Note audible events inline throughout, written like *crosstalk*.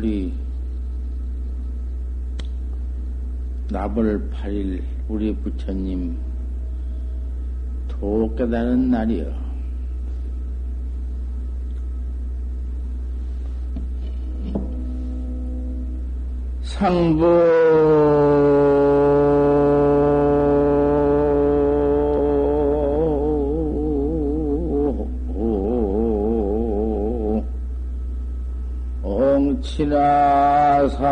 오늘이 나벌 8일 우리 부처님 도 깨달은 날이요. 상부 옹치나사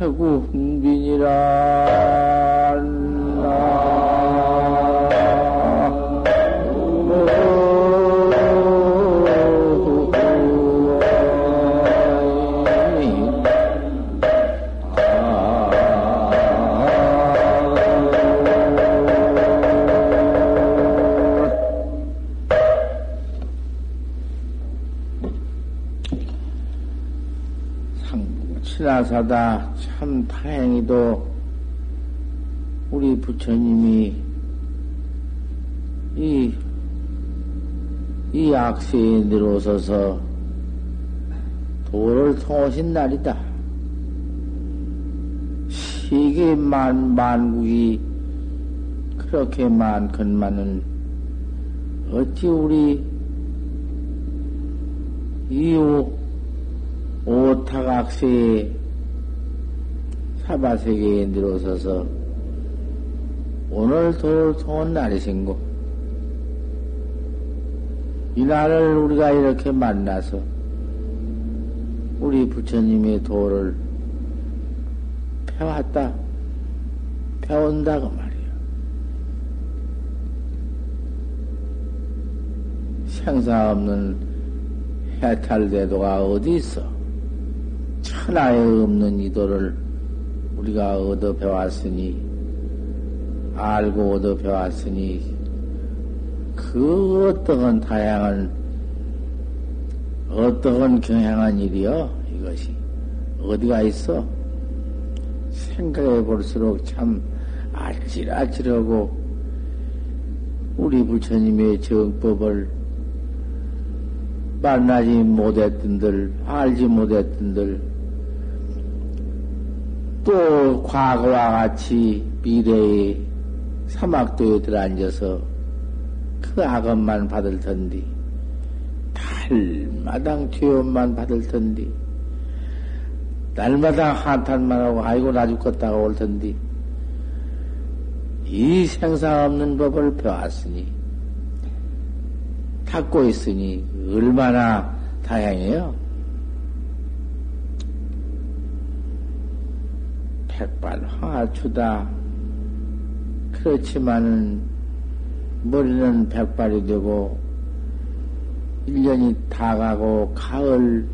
옹패구 훈빈이라 상부 친하사다 참다 행히도 우리 부처님이 이, 이 악세에 들어서서 도를 통하신 날이다. 시계 만, 만국이 그렇게 많건만은 어찌 우리 이 오 오타각세에 사바세계에 들어서서 오늘 도를 통한 날이신고 이 날을 우리가 이렇게 만나서 우리 부처님의 도를 배웠다 배운다 그 말이야 생사 없는 해탈대도가 어디 있어? 천하에 없는 이 도를 우리가 얻어 배웠으니, 알고 얻어 배웠으니, 그 어떠한 다양한, 어떠한 경향한 일이여, 이것이. 어디가 있어? 생각해 볼수록 참 아찔아찔하고, 우리 부처님의 정법을 만나지 못했던들, 알지 못했던들, 또 과거와 같이 미래의 사막도에 들어앉아서 그 악업만 받을 텐디, 달마당 죄업만 받을 텐디, 날마다 한탄만 하고 아이고 나 죽겠다가 올 텐디, 이 생사 없는 법을 배웠으니, 닦고 있으니 얼마나 다행해요. 백발 화추다. 그렇지만은 머리는 백발이 되고 1년이 다 가고 가을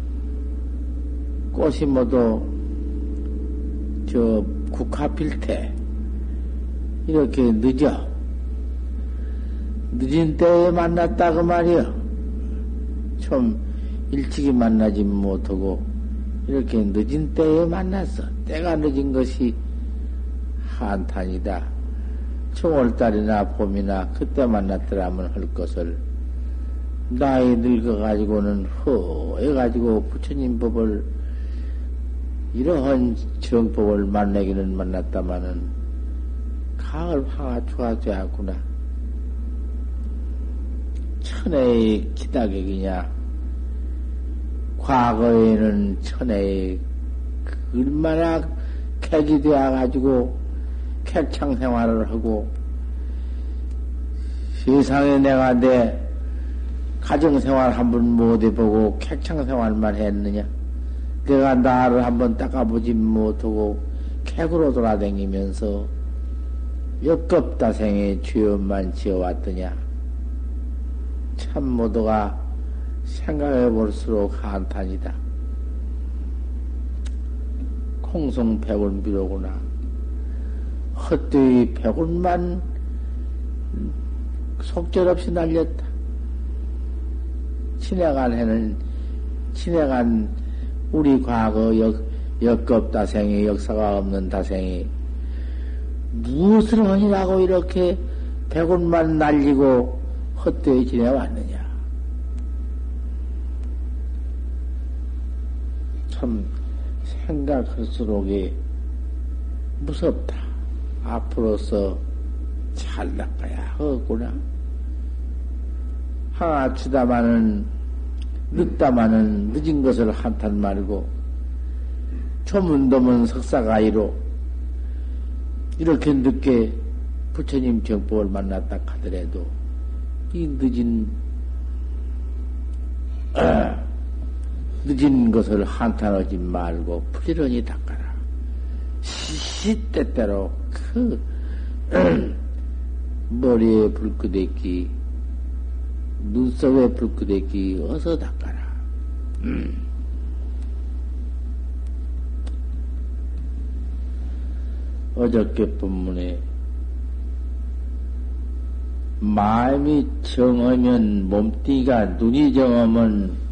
꽃이 모두 저 국화 필 때 이렇게 늦어. 늦은 때에 만났다 그 말이여. 좀 일찍이 만나지 못하고 이렇게 늦은 때에 만났어. 때가 늦은 것이 한탄이다. 청월달이나 봄이나 그때 만났더라면 할 것을 나이 늙어가지고는 허해가지고 부처님 법을 이러한 정법을 만나기는 만났다마는 가을 황하초가 되었구나. 천혜의 기다객이냐? 과거에는 천혜의 얼마나 객이 되어가지고 객창 생활을 하고 세상에 내가 내 가정 생활 한 번 못 해보고 객창 생활만 했느냐? 내가 나를 한번 닦아보지 못하고 객으로 돌아다니면서 역겁다생의 죄업만 지어왔더냐? 참 모두가 생각해 볼수록 한탄이다. 콩송 백운 비로구나. 헛되이 백운만 속절없이 날렸다. 지나간 해는 지나간 우리 과거 역, 역급 다생이 역사가 없는 다생이 무엇을 하니라고 이렇게 백운만 날리고 헛되이 지내왔느냐. 참 생각할수록이 무섭다. 앞으로서 잘 나가야 하구나. 하치다마는 늦다마는 늦은 것을 한탄 말고 조문도문 석사가이로 이렇게 늦게 부처님 정법을 만났다 하더라도 이 늦은 아, 늦은 것을 한탄하지 말고 부지런히 닦아라. 시시때때로 그 *clears throat* 머리에 불끄댔기 눈썹에 불끄댔기 어서 닦아라. 음. 어저께 본문에 마음이 정하면 몸띠가 눈이 정하면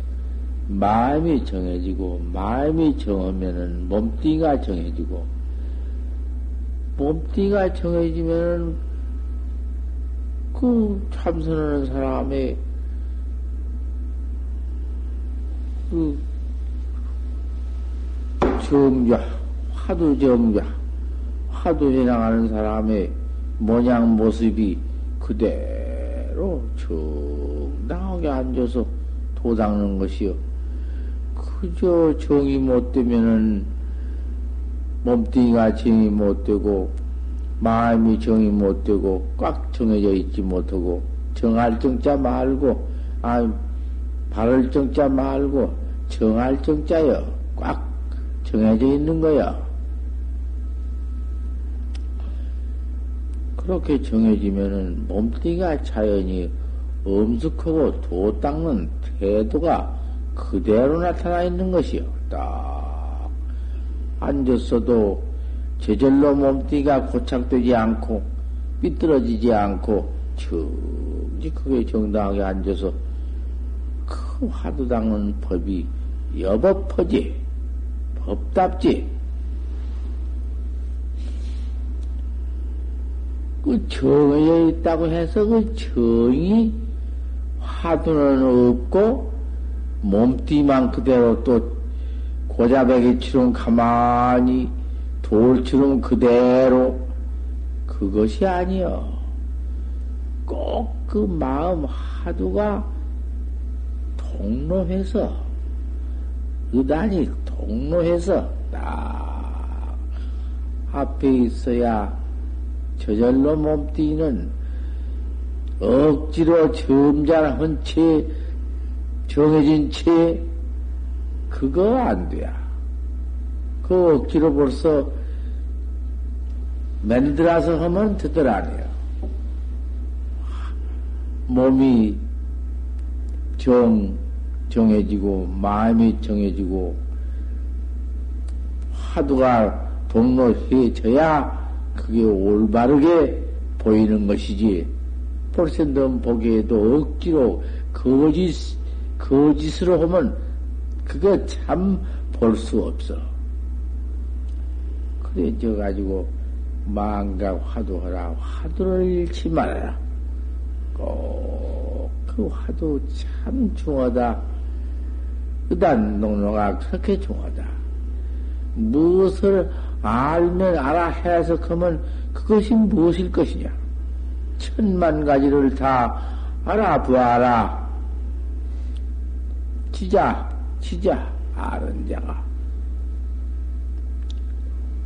마음이 정해지고 마음이 정하면은 몸띠가 정해지고 몸띠가 정해지면은 그 참선하는 사람의 그 정좌, 화두 정좌, 화두 지나가는 사람의 모양 모습이 그대로 정당하게 앉아서 도닦는 것이요. 그저 정이 못 되면은 몸뚱이가 정이 못 되고 마음이 정이 못 되고 꽉 정해져 있지 못하고 정할 정자 말고 아 바를 정자 말고 정할 정자여 꽉 정해져 있는 거야. 그렇게 정해지면은 몸뚱이가 자연히 엄숙하고 도 닦는 태도가 그대로 나타나 있는 것이요. 딱 앉았어도 제절로 몸뚱이가 고착되지 않고 삐뚤어지지 않고 정직하게 정당하게 앉아서 그 화두 닦는 법이 여법퍼지 법답지 그 정해져 있다고 해서 그 정이 화두는 없고 몸띠만 그대로 또 고자백이처럼 가만히 돌처럼 그대로 그것이 아니여. 꼭 그 마음 하두가 통로해서 의단이 통로해서 딱 앞에 있어야 저절로 몸띠는 억지로 점잖은 채 정해진 채 그거 안 돼야. 그 억지로 벌써 만들어서 하면 되들 아니에요. 몸이 정, 정해지고, 마음이 정해지고, 화두가 동로해져야 그게 올바르게 보이는 것이지. 넌 보기에도 억지로 거짓, 거짓으로 하면 그거 참 볼 수 없어. 그래, 져 가지고, 망각 화두하라. 화두를 잃지 말아라. 꼭 그 화두 참 중하다. 의단 농로가 그렇게 중하다. 무엇을 알면 알아 그러면 그것이 무엇일 것이냐? 천만 가지를 다 알아보아라. 지자, 지자, 아는 자가.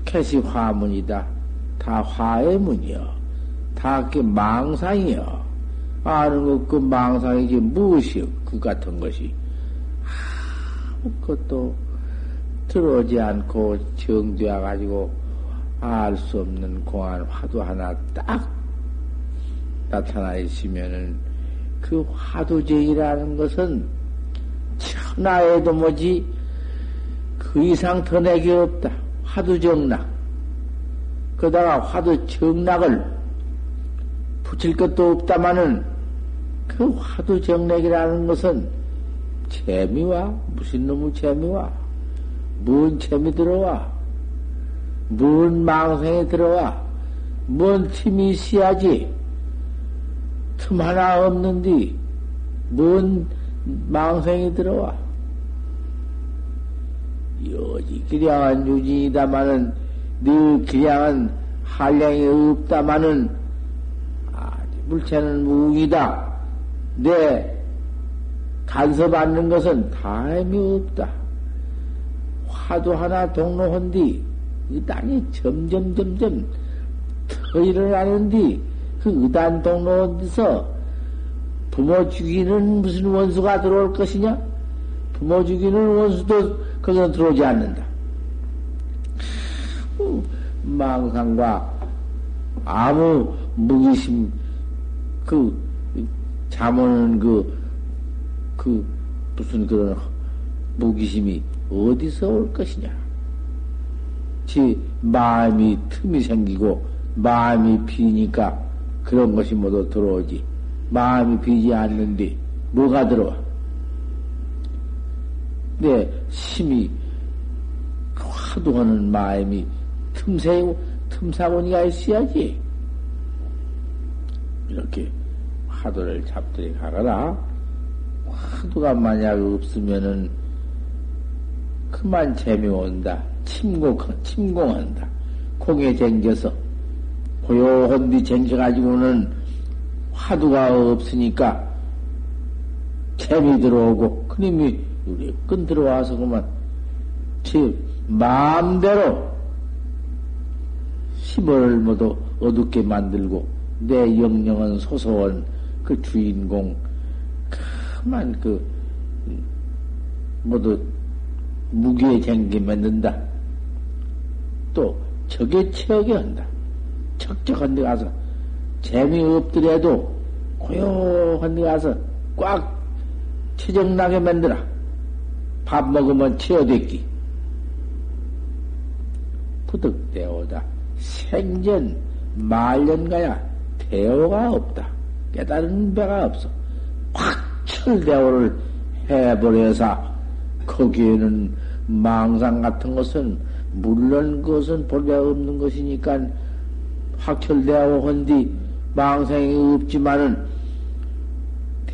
캐시 화문이다. 다 화의 문이여. 다그 망상이여. 아는 것 그 망상이지 무엇이여. 그 같은 것이. 아무것도 들어오지 않고 정되어 가지고 알 수 없는 공안 화두 하나 딱 나타나 있으면은 그 화두쟁이라는 것은 천하에도 뭐지 그 이상 더 내게 없다. 화두정락. 그러다가 화두정락을 붙일 것도 없다마는 그 화두정락이라는 것은 재미와 무슨 놈의 재미와 뭔 재미 들어와 뭔 망상에 들어와 뭔 틈이 있어야지 틈 하나 없는디 뭔 망상이 들어와 여지 기량한 유진이다마는 네 기량은 한량이 없다마는 아, 물체는 무웅이다. 내 간섭받는 것은 다임이 없다. 화도 하나 동로한뒤 이 땅이 점점 점점 터 일어나는디 그 의단 동로에서 부모 죽이는 무슨 원수가 들어올 것이냐? 부모 죽이는 원수도 거기서 들어오지 않는다. 망상과 아무 무기심, 그, 잠오는 그, 그, 무슨 그런 무기심이 어디서 올 것이냐? 지 마음이 틈이 생기고 마음이 비니까 그런 것이 모두 들어오지. 마음이 비지 않는데 뭐가 들어와? 내 심이 화두하는 마음이 틈새, 틈사고니가 있어야지. 이렇게 화두를 잡들이 가거라. 화두가 만약 없으면은 그만 재미온다. 침공, 침공한다. 공에 쟁겨서 고요한 뒤 쟁겨가지고는 화두가 없으니까 재미 들어오고 그님이 우리 끈 들어와서 그만 지 마음대로 힘을 모두 어둡게 만들고 내 영령은 소소한 그 주인공 그만 그 모두 무기에 쟁기 만든다. 또 적에 채하게 한다. 적적한 데 가서 재미없더라도 고요한 데 가서 꽉 체정나게 만들어. 밥 먹으면 채어댔기. 부득대오다. 생전 말년가야 대오가 없다. 깨달은 배가 없어. 확철대오를 해버려서 거기에는 망상 같은 것은 물론 그것은 볼배 없는 것이니까 확철대오 한뒤 망상이 없지만은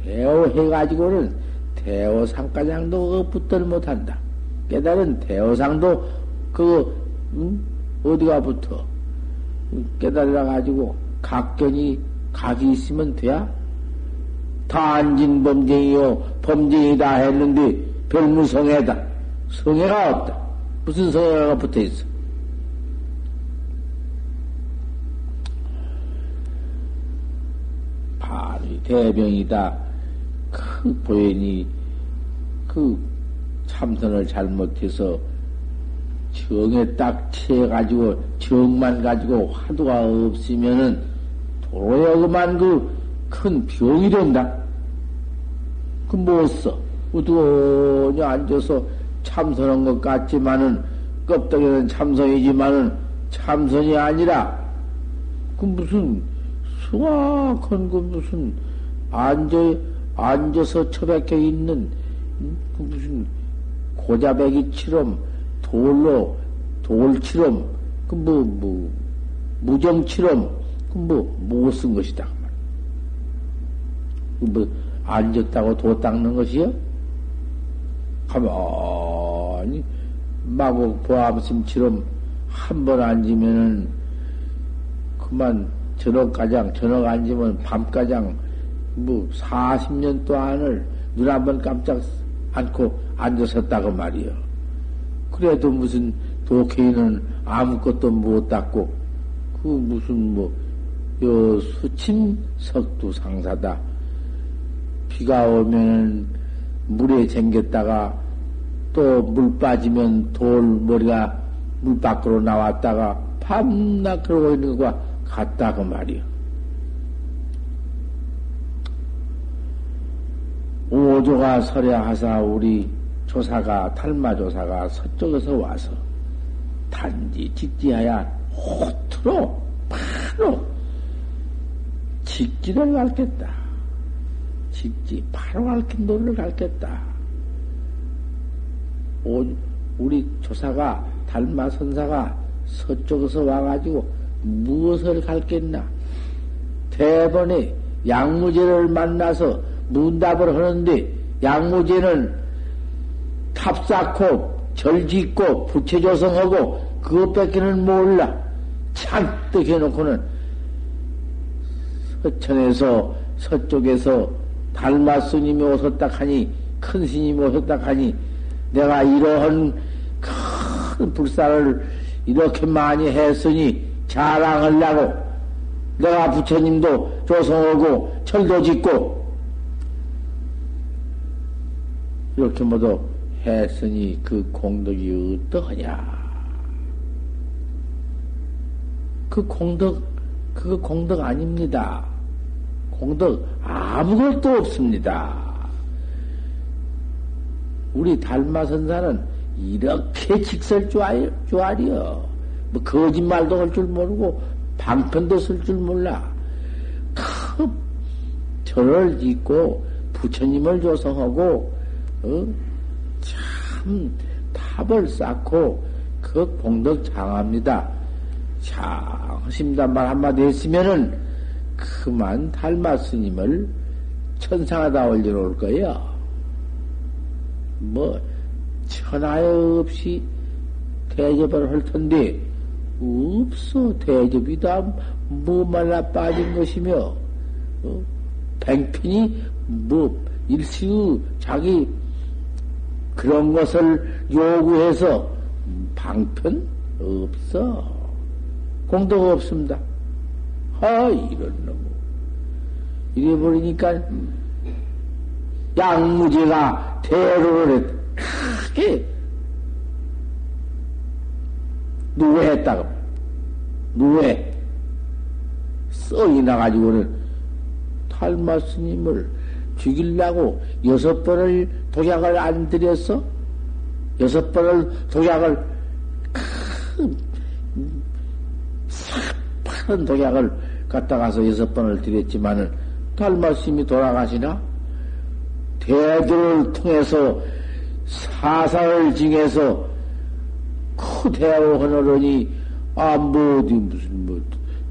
대오해가지고는 대오상가장도 붙들 못한다. 깨달은 대오상도 그 응? 어디가 붙어? 깨달아 가지고 각견이 각이 있으면 돼야? 단진 범죄이요 범죄이다 했는데 별무성애다. 성애가 없다. 무슨 성애가 붙어 있어? 바로 대병이다. 그 보현이 그 참선을 잘못해서 정에 딱 채가지고 정만 가지고 화두가 없으면은 도로에 그만 그 큰 병이 된다. 그 못 써. 우두니 앉아서 참선한 것 같지만은 껍데기는 참선이지만은 참선이 아니라 그 무슨 수학한 그 무슨 앉아 앉아서 처박혀 있는 그 무슨 고자배기처럼 돌로 돌처럼 그뭐 뭐 무정처럼 그뭐 못 쓴 것이다. 그뭐 앉았다고 도 닦는 것이요? 가만히 마구 보암심처럼 한 번 앉으면은 그만 저녁 가장 저녁 앉으면 밤 가장 뭐 40년 동안을 눈 한 번 깜짝 않고 앉아섰다고 말이요. 그래도 무슨 독해인은 아무것도 못 닦고, 그 무슨 뭐, 요 수침 석두 상사다. 비가 오면 물에 쟁겼다가 또 물 빠지면 돌 머리가 물 밖으로 나왔다가 밤낮 그러고 있는 것과 같다고 말이요. 오조가 설야하사 우리 조사가 탈마 조사가 서쪽에서 와서 단지 직지하야 호트로 바로 직지를 갈겠다. 직지 바로 갈긴 노를 갈겠다. 오, 우리 조사가 달마 선사가 서쪽에서 와가지고 무엇을 갈겠나? 대번에 양무제를 만나서 문답을 하는데 양무제는 탑 쌓고 절 짓고 부처 조성하고 그것밖에는 몰라. 잔뜩 해놓고는 서천에서 서쪽에서 달마 스님이 오셨다 하니 큰 스님이 오셨다 하니 내가 이러한 큰 불사를 이렇게 많이 했으니 자랑하려고 내가 부처님도 조성하고 철도 짓고 이렇게 모두 했으니 그 공덕이 어떠하냐? 그 공덕, 그 공덕 아닙니다. 공덕 아무것도 없습니다. 우리 달마선사는 이렇게 직설주알이요. 뭐 거짓말도 할 줄 모르고 방편도 쓸 줄 몰라. 큰 절을 짓고 부처님을 조성하고 어? 참 탑을 쌓고 그 공덕 장합니다. 자, 심단말 한마디 했으면은 그만 달마 스님을 천상하다 올려놓을 거예요. 뭐 천하에 없이 대접을 할 텐데 없어 대접이 다 뭐 말라 빠진 것이며 어? 뱅편이 뭐 일시의 자기 그런 것을 요구해서 방편 없어. 공덕 없습니다. 아 이런 놈. 이래 버리니까 양무지가 대로를 크게 누구했다고. 누구해. 썩이 나가지고는 탈마 스님을 죽이려고 여섯 번을 독약을 안 들였어? 여섯 번을 독약을 큰 파란 독약을 갖다 가서 여섯 번을 들였지만은 탈마 스님이 돌아가시나? 대들을 통해서 사사를 징해서 그 대하고 하느니 아, 뭐, 어디, 무슨, 뭐,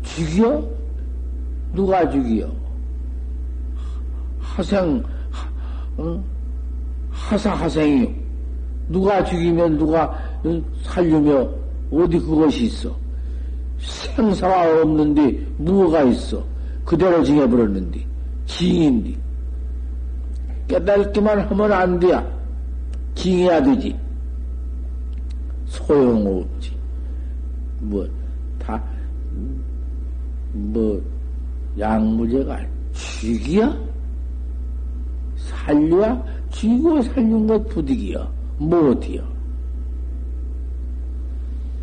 죽여? 누가 죽여? 하생, 하, 어? 하사하생이요. 누가 죽이면 누가 어, 살려며 어디 그것이 있어? 생사가 없는데 무엇가 있어? 그대로 징해버렸는데, 징인데. 깨달기만 하면 안 돼야. 징해야 되지. 소용없지. 뭐, 다, 뭐, 양무제가 죽이야? 살려야? 죽이고 살린 것 부득이야. 못이야.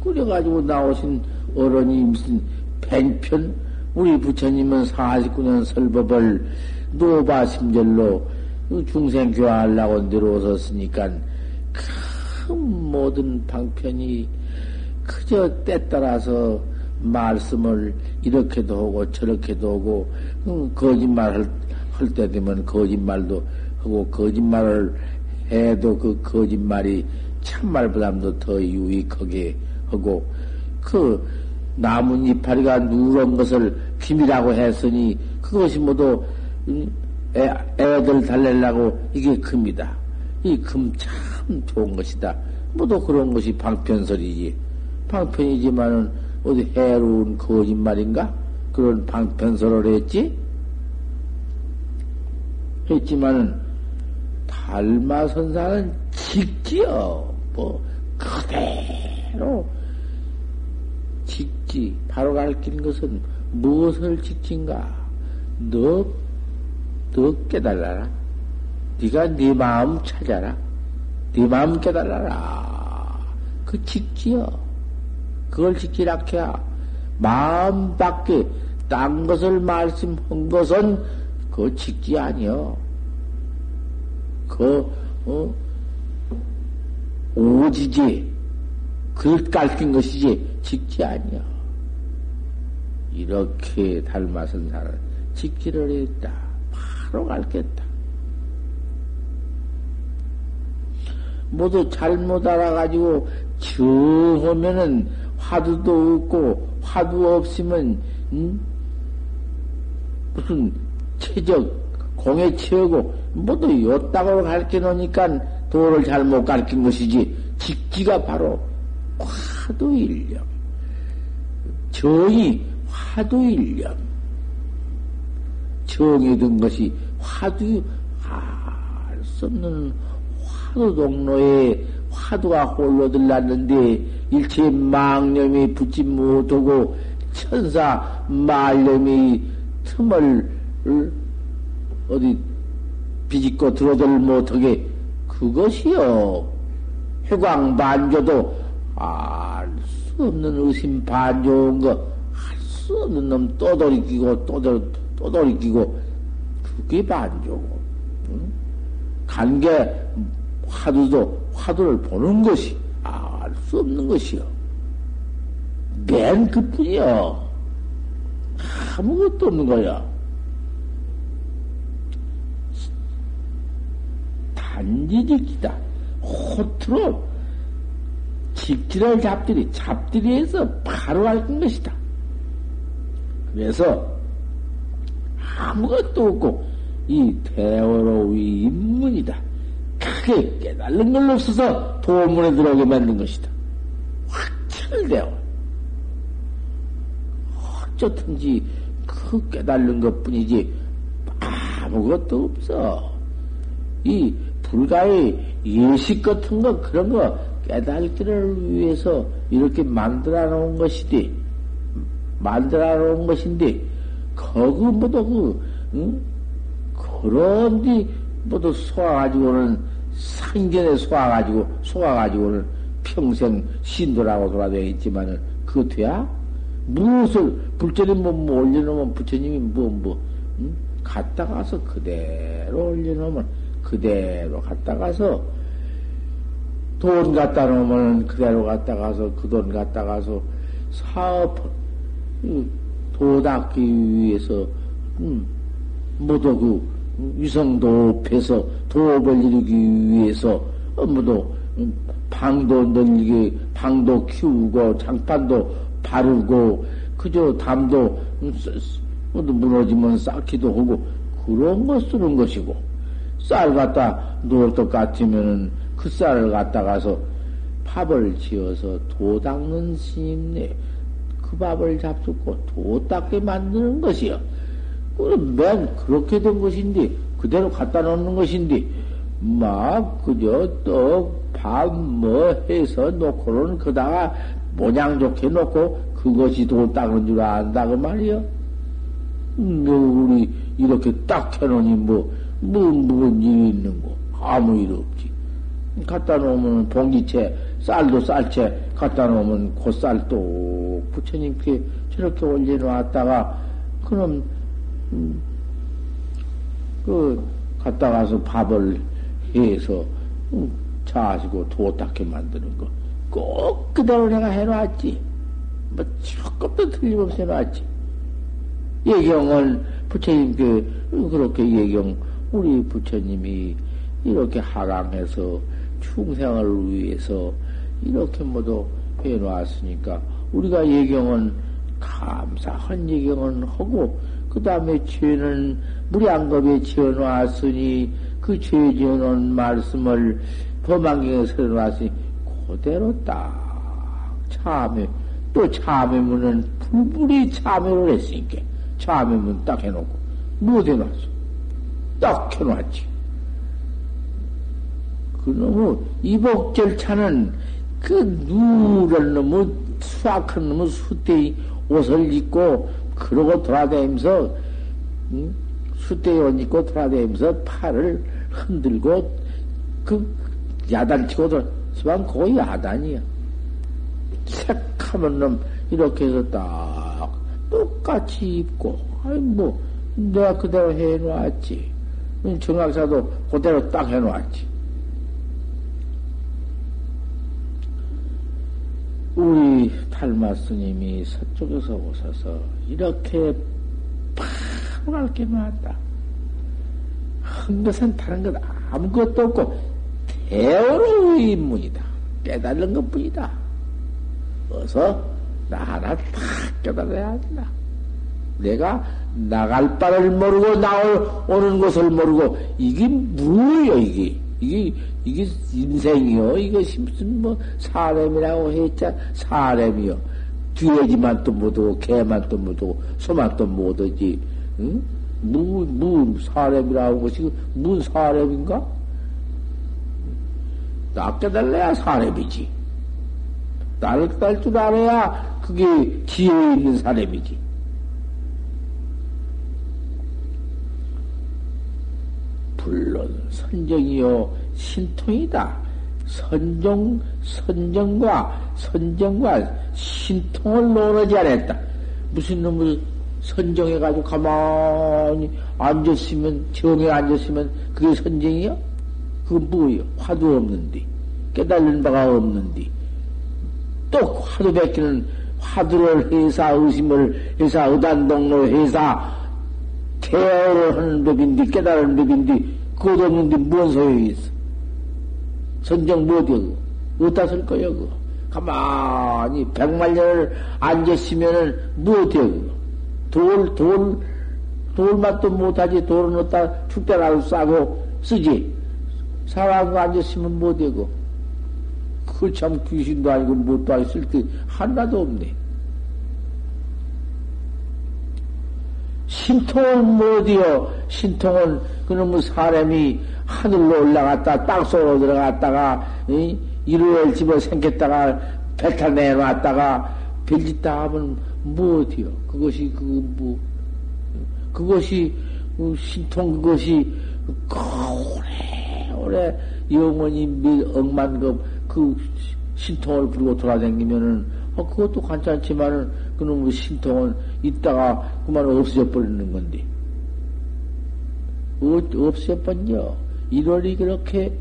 그래가지고 나오신 어른이 무슨 팽편, 우리 부처님은 49년 설법을 노바심절로 중생 교화하려고 내려오셨으니까 큰 모든 방편이 그저 때 따라서 말씀을 이렇게도 하고 저렇게도 하고 음, 거짓말 할, 할때 되면 거짓말도 하고 거짓말을 해도 그 거짓말이 참말보다도 더 유익하게 하고 그 나뭇 이파리가 누런 것을 김이라고 했으니 그것이 모두 음, 애, 애들 달래려고 이게 금이다. 이 금 참 좋은 것이다. 모두 그런 것이 방편설이지. 방편이지만은 어디 해로운 거짓말인가? 그런 방편설을 했지? 했지만은 달마선사는 직지요. 뭐, 그대로 직지. 바로 가르친 것은 무엇을 직진가? 너, 너 깨달아라. 네가 네 마음 찾아라. 네 마음 깨달아라. 그 직지요. 그걸 직지라케야. 마음 밖에 딴 것을 말씀한 것은 그 직지 아니요. 그, 어, 오지지. 그 깔낀 것이지, 직지 아니요. 이렇게 닮아선 사람, 직지를 했다. 바로 갈겠다. 모두 잘못 알아가지고, 정하면은 화두도 없고, 화두 없으면, 음? 무슨 체적, 공에 채우고, 모두 요땅으로 가르쳐 놓으니까 도를 잘못 가르친 것이지, 직지가 바로 화두일념. 정이 화두일념. 정이 든 것이 화두, 알수 없는 화두 동로에 화두가 홀로 들났는데 일체 망념이 붙지 못하고 천사 말념이 틈을 어디 비집고 들어들 못하게 그것이요. 해광 반조도 알 수 없는 의심 반조인 거, 할수 없는 놈 또돌이키고, 또돌, 또돌이키고, 그게 반조고. 응? 간게 화두도 화두를 보는 것이 알 수 없는 것이요. 맨 그뿐이요. 아무것도 없는 거야. 단지 직지다. 호트로 직지를 잡들이, 잡들이해서 바로 알 것이다. 그래서 아무것도 없고 이 대어로의 인문이다. 크게 깨달는 걸로 없어서 도문에 들어오게 만든 것이다. 확철되어. 어쩌든지 그 깨달는 것 뿐이지 아무것도 없어. 이 불가의 예식 같은 거, 그런 거 깨달기를 위해서 이렇게 만들어 놓은 것이지, 만들어 놓은 것인데, 거기 모두 그, 응? 그런 뒤 모두 쏘아가지고는 상견에 쏘아가지고, 쏘아가지고는 평생 신도라고 돌아다녀 있지만은, 그거 돼야? 무엇을, 불처님 뭐, 뭐 올려놓으면 부처님이 뭐, 뭐, 응? 갔다 가서 그대로 올려놓으면, 그대로 갔다 가서 돈 갖다 놓으면 그대로 갔다 가서 그 돈 갖다 가서 사업 도 닦기 위해서 음, 모두 그 위성도 폐서 도업을 이루기 위해서 모두 음, 방도 늘리게 방도 키우고 장판도 바르고 그저 담도 모두 무너지면 쌓기도 하고 그런 거 쓰는 것이고 쌀 갖다 놓을 것 같으면은 그 쌀을 갖다 가서 밥을 지어서 도 닦는 스님네 그 밥을 잡수고 도 닦게 만드는 것이요. 그럼 맨 그렇게 된 것인데 그대로 갖다 놓는 것인데 막 그저 또 밥 뭐 해서 놓고는 그다가 모양 좋게 놓고 그것이 도 닦는 줄 안다 그 말이요. 음, 우리 이렇게 딱 해놓으니 뭐 뭐, 무슨 일이 있는 거? 아무 일 없지. 갖다 놓으면 봉지채, 쌀도 쌀채 갖다 놓으면 그 쌀도 부처님께 저렇게 올려놓았다가, 그럼, 음, 그, 갔다 가서 밥을 해서, 음, 자시고 도 닦게 만드는 거. 꼭 그대로 내가 해놨지. 뭐, 조금도 틀림없이 해놨지. 예경은 부처님께 그렇게 예경, 우리 부처님이 이렇게 하강해서 충생을 위해서 이렇게 모두 해놓았으니까 우리가 예경은 감사한 예경은 하고 그 다음에 죄는 무량겁에 지어놓았으니 그 죄 지어놓은 말씀을 범안경에 서놓았으니 그대로 딱 참회 또 참회문은 불불이 참회를 했으니까 참회문 딱 해놓고 못 해놨어. 딱 해놨지. 그놈의 이복 절차는 그 누런 놈의 수악한 놈의 수대의 옷을 입고 그러고 돌아다니면서 응? 수대의 옷 입고 돌아다니면서 팔을 흔들고 그 야단치고 돌아지만 거의 야단이야. 색하면 놈 이렇게 해서 딱 똑같이 입고 아이 뭐 내가 그대로 해놓았지. 정학사도 그대로 딱 해놓았지. 우리 탈마 스님이 서쪽에서 오셔서 이렇게 파랗게 놨다. 한 것은 다른 것 아무것도 없고 대어의 인문이다. 깨달은 것 뿐이다. 어서 나 하나 팍 깨달아야 한다. 내가 나갈 바를 모르고 나올 오는 것을 모르고 이게 뭐예요 이게 이게 이게 인생이요 이것이 무슨 뭐 사람이라고 했자 사람이요 뒤에지만 또 못하고 개만 또 못하고 소만 또 못하지 응? 무, 무 사람이라고 것이 무슨 사람인가? 나 깨달래야 사람이지. 나를 깨달을 줄 알아야 그게 지혜에 있는 사람이지. 물론 선정이요 신통이다. 선정 선정과 선정과 신통을 논하지 않았다. 무슨 놈을 선정해 가지고 가만히 앉았으면 정에 앉았으면 그게 선정이요? 그건 뭐예요? 화두 없는데 깨달는 바가 없는데 또 화두 베끼는 화두를 회사 의심을 회사 의단동로 회사 대어를 하는 법인데 깨달은 법인데 그것 없는데 뭔 소용이 있어? 선정 못이요? 어디다 쓸 거요, 그거? 가만히 백만 년을 앉았으면은 무엇이요, 그거? 돌, 돌, 돌맛도 못하지, 돌은 어디다 축대라도 싸고 쓰지. 사람하고 앉았으면 못되고. 그참 귀신도 아니고 못도 아니고 쓸게 하나도 없네. 신통은 뭐디요? 신통은 그놈의 사람이 하늘로 올라갔다 땅속으로 들어갔다가 이? 이루를 집어 생겼다가 배탈 내놨다가 별짓다 하면 뭐디요? 그것이 그뭐 그것이 그 신통 그것이 오래 오래 영원히 몇 억만 그, 그 신통을 부르고 돌아다니면은 어, 그것도 괜찮지만은 그놈의 신통은 있다가 그만 없어져 버리는 건데. 어, 없어져 버려. 1월이 그렇게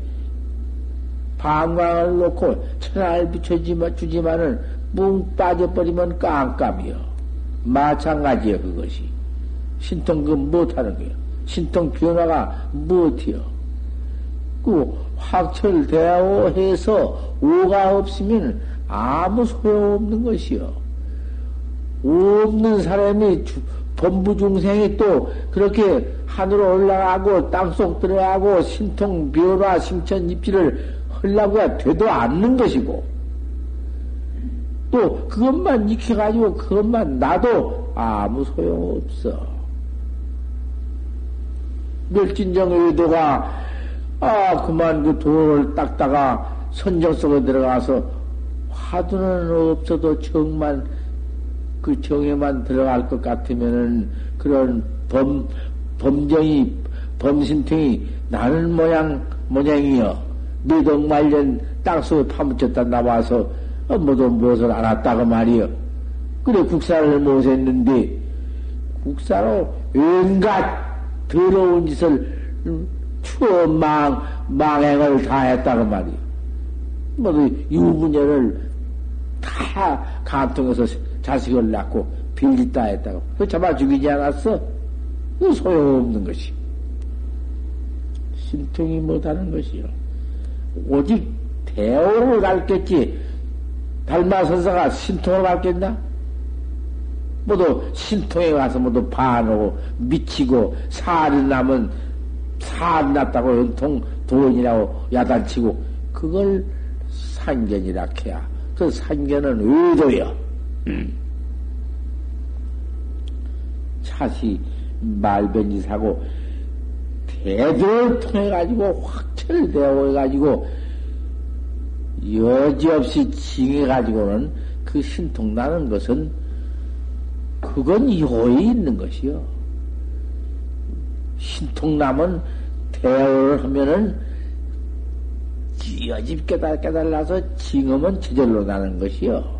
방광을 놓고 천하를 비춰주지만, 주지만은 뭉 빠져버리면 깜깜이요. 마찬가지요, 그것이. 신통 그 못하는 거요. 신통 변화가 못해요. 그 확철대오 해서 오가 없으면 아무 소용없는 것이요. 없는 사람이 범부 중생이 또 그렇게 하늘로 올라가고 땅속 들어가고 신통 변화 심천 입지를 하려고 되도 않는 것이고 또 그것만 익혀가지고 그것만 나도 아무 소용없어. 멸진정 의도가 아 그만 그 돌을 닦다가 선정 속에 들어가서 화두는 없어도 정만 그 정에만 들어갈 것 같으면은 그런 범 범정이 범신통이 나는 모양 모양이여. 미덕 말년 땅속에 파묻혔다 나와서 어, 모두 무엇을 알았다고 말이여. 그래 국사를 못했는데 국사로 온갖 더러운 짓을 추어 망 망행을 다 했다고 말이여. 모두 유부녀를 다 감통해서 자식을 낳고 빌리다 했다고. 그 잡아 죽이지 않았어? 그 소용없는 것이. 신통이 못하는 것이요. 오직 대오를 갈겠지. 달마 선사가 신통을 갈겠나? 모두 신통에 가서 모두 반하고 미치고 살이 나면 살 났다고 연통 돈이라고 야단치고 그걸 상견이라 해야 그 상견은 의도여. 음. 차시 말변지 사고 대도를 통해 가지고 확 확철되어 가지고 여지없이 징해 가지고는 그 신통 나는 것은 그건 요에 있는 것이요. 신통남은 대화를 하면은 지어집 깨달, 깨달라서 징험은 저절로 나는 것이요.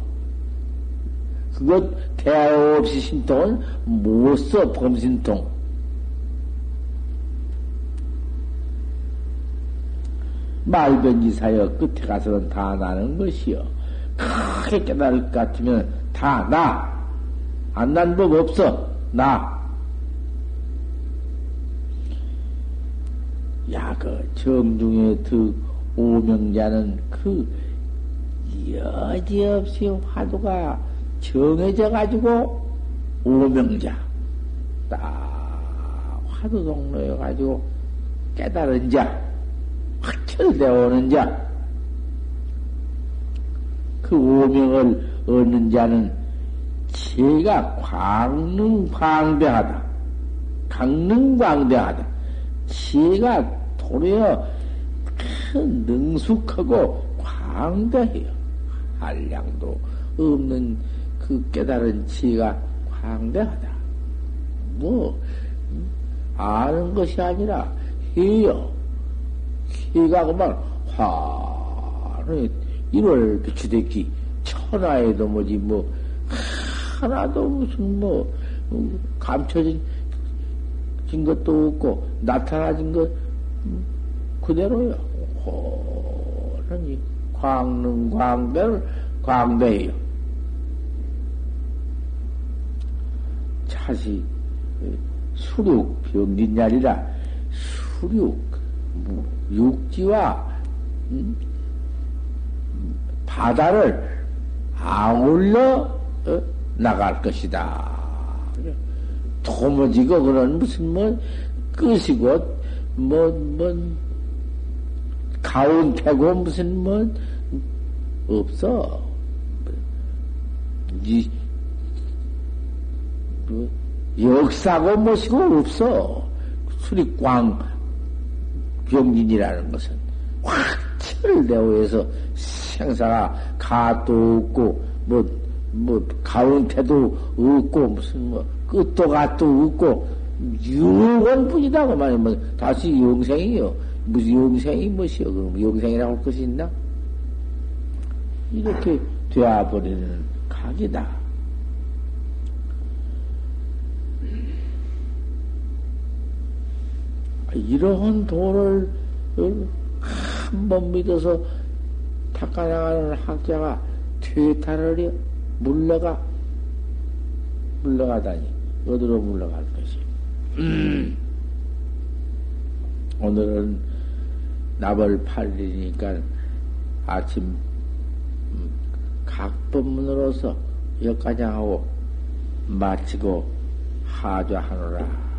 그것 대화 없이 신통은 못 써, 범신통. 말변지 사여 끝에 가서는 다 나는 것이요. 크게 깨달을 것 같으면 다 나. 안 난 법 없어. 나. 야, 그 정중의 그 오명자는 그 여지없이 화두가 정해져 가지고 오명자 딱 화두 동로에 가지고 깨달은 자 확철되어 오는 자 그 오명을 얻는 자는 제가 광능광대하다 강능광대하다 제가 도리어 큰 능숙하고 광대해요. 한량도 없는 그 깨달은 치가 광대하다. 뭐, 아는 것이 아니라 해요. 해가 그만 환히 1월 비추대기 천하에도 뭐지 뭐 하나도 무슨 뭐 감춰진 것도 없고 나타나진 것 그대로요. 호련히 광능 광대를 광대해요. 차시 수륙 병진자리라 수륙 육지와 음, 바다를 아울러 어, 나갈 것이다. 도무지고 그런 무슨 뭐 끝이고 뭐, 뭐, 가운데고 무슨 뭐, 없어. 이, 뭐, 역사고 무엇이고 없어. 수리광 병진이라는 것은 확철대오에서 생사가 가도 없고, 뭐, 뭐, 가운데도 없고, 무슨 뭐, 끝도 가도 없고, 유언뿐이다 그 말이야. 뭐 다시 영생이요. 무슨 영생이 무엇이요? 그럼 영생이라고 할 것이 있나? 이렇게 되어버리는 각이다. 이러한 도를 한 번 믿어서 닦아나가는 학자가 퇴탄을 물러가 물러가다니 어디로 물러갈 것이 음. 오늘은 나벌 8일이니까 아침 음, 각법문으로서 여기까지 하고 마치고 하좌하노라.